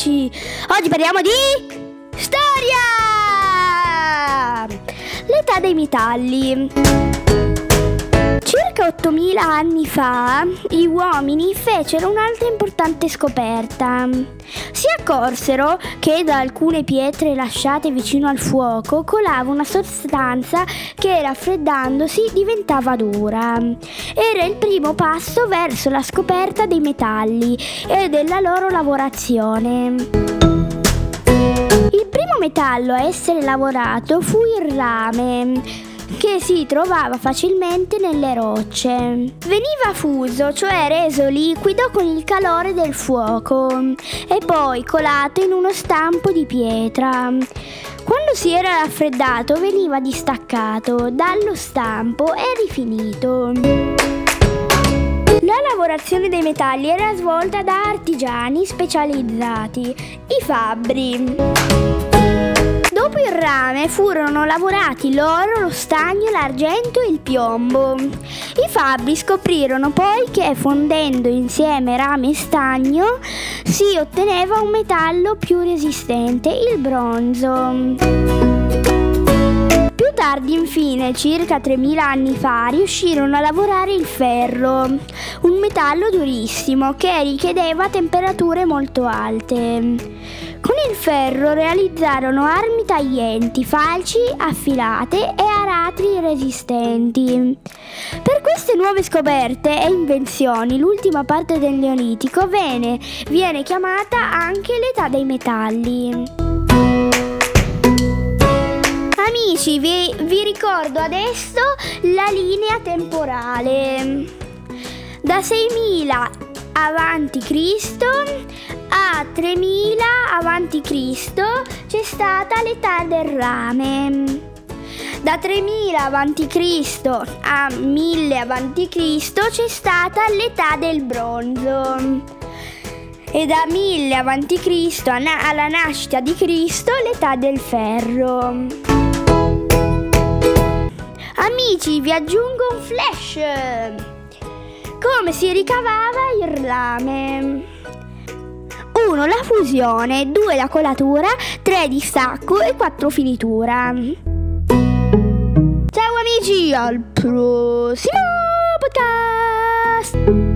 amici! Oggi parliamo di storia! L'età dei metalli. Circa 8000 anni fa gli uomini fecero un'altra importante scoperta. Si accorsero che da alcune pietre lasciate vicino al fuoco colava una sostanza che raffreddandosi diventava dura. Era il primo passo verso la scoperta dei metalli e della loro lavorazione. Il primo metallo a essere lavorato fu il rame che si trovava facilmente nelle rocce. Veniva fuso, cioè reso liquido con il calore del fuoco e poi colato in uno stampo di pietra. Quando si era raffreddato veniva distaccato dallo stampo e rifinito. La lavorazione dei metalli era svolta da artigiani specializzati, i fabbri. Rame furono lavorati l'oro, lo stagno, l'argento e il piombo. I fabbri scoprirono poi che fondendo insieme rame e stagno si otteneva un metallo più resistente, il bronzo. Più tardi, infine, circa 3000 anni fa, riuscirono a lavorare il ferro, un metallo durissimo che richiedeva temperature molto alte. Con il ferro realizzarono armi taglienti, falci affilate e aratri resistenti. Per queste nuove scoperte e invenzioni, l'ultima parte del Neolitico viene, viene chiamata anche l'età dei metalli. Amici, vi, vi ricordo adesso la linea temporale. Da 6000 avanti Cristo a 3000 a.C. c'è stata l'età del rame. Da 3000 a.C. a 1000 a.C. c'è stata l'età del bronzo. E da 1000 a.C. alla nascita di Cristo l'età del ferro. Amici, vi aggiungo un flash. Come si ricavava il rame? 1 la fusione, 2 la colatura, 3 distacco e 4 finitura. Ciao amici, al prossimo podcast!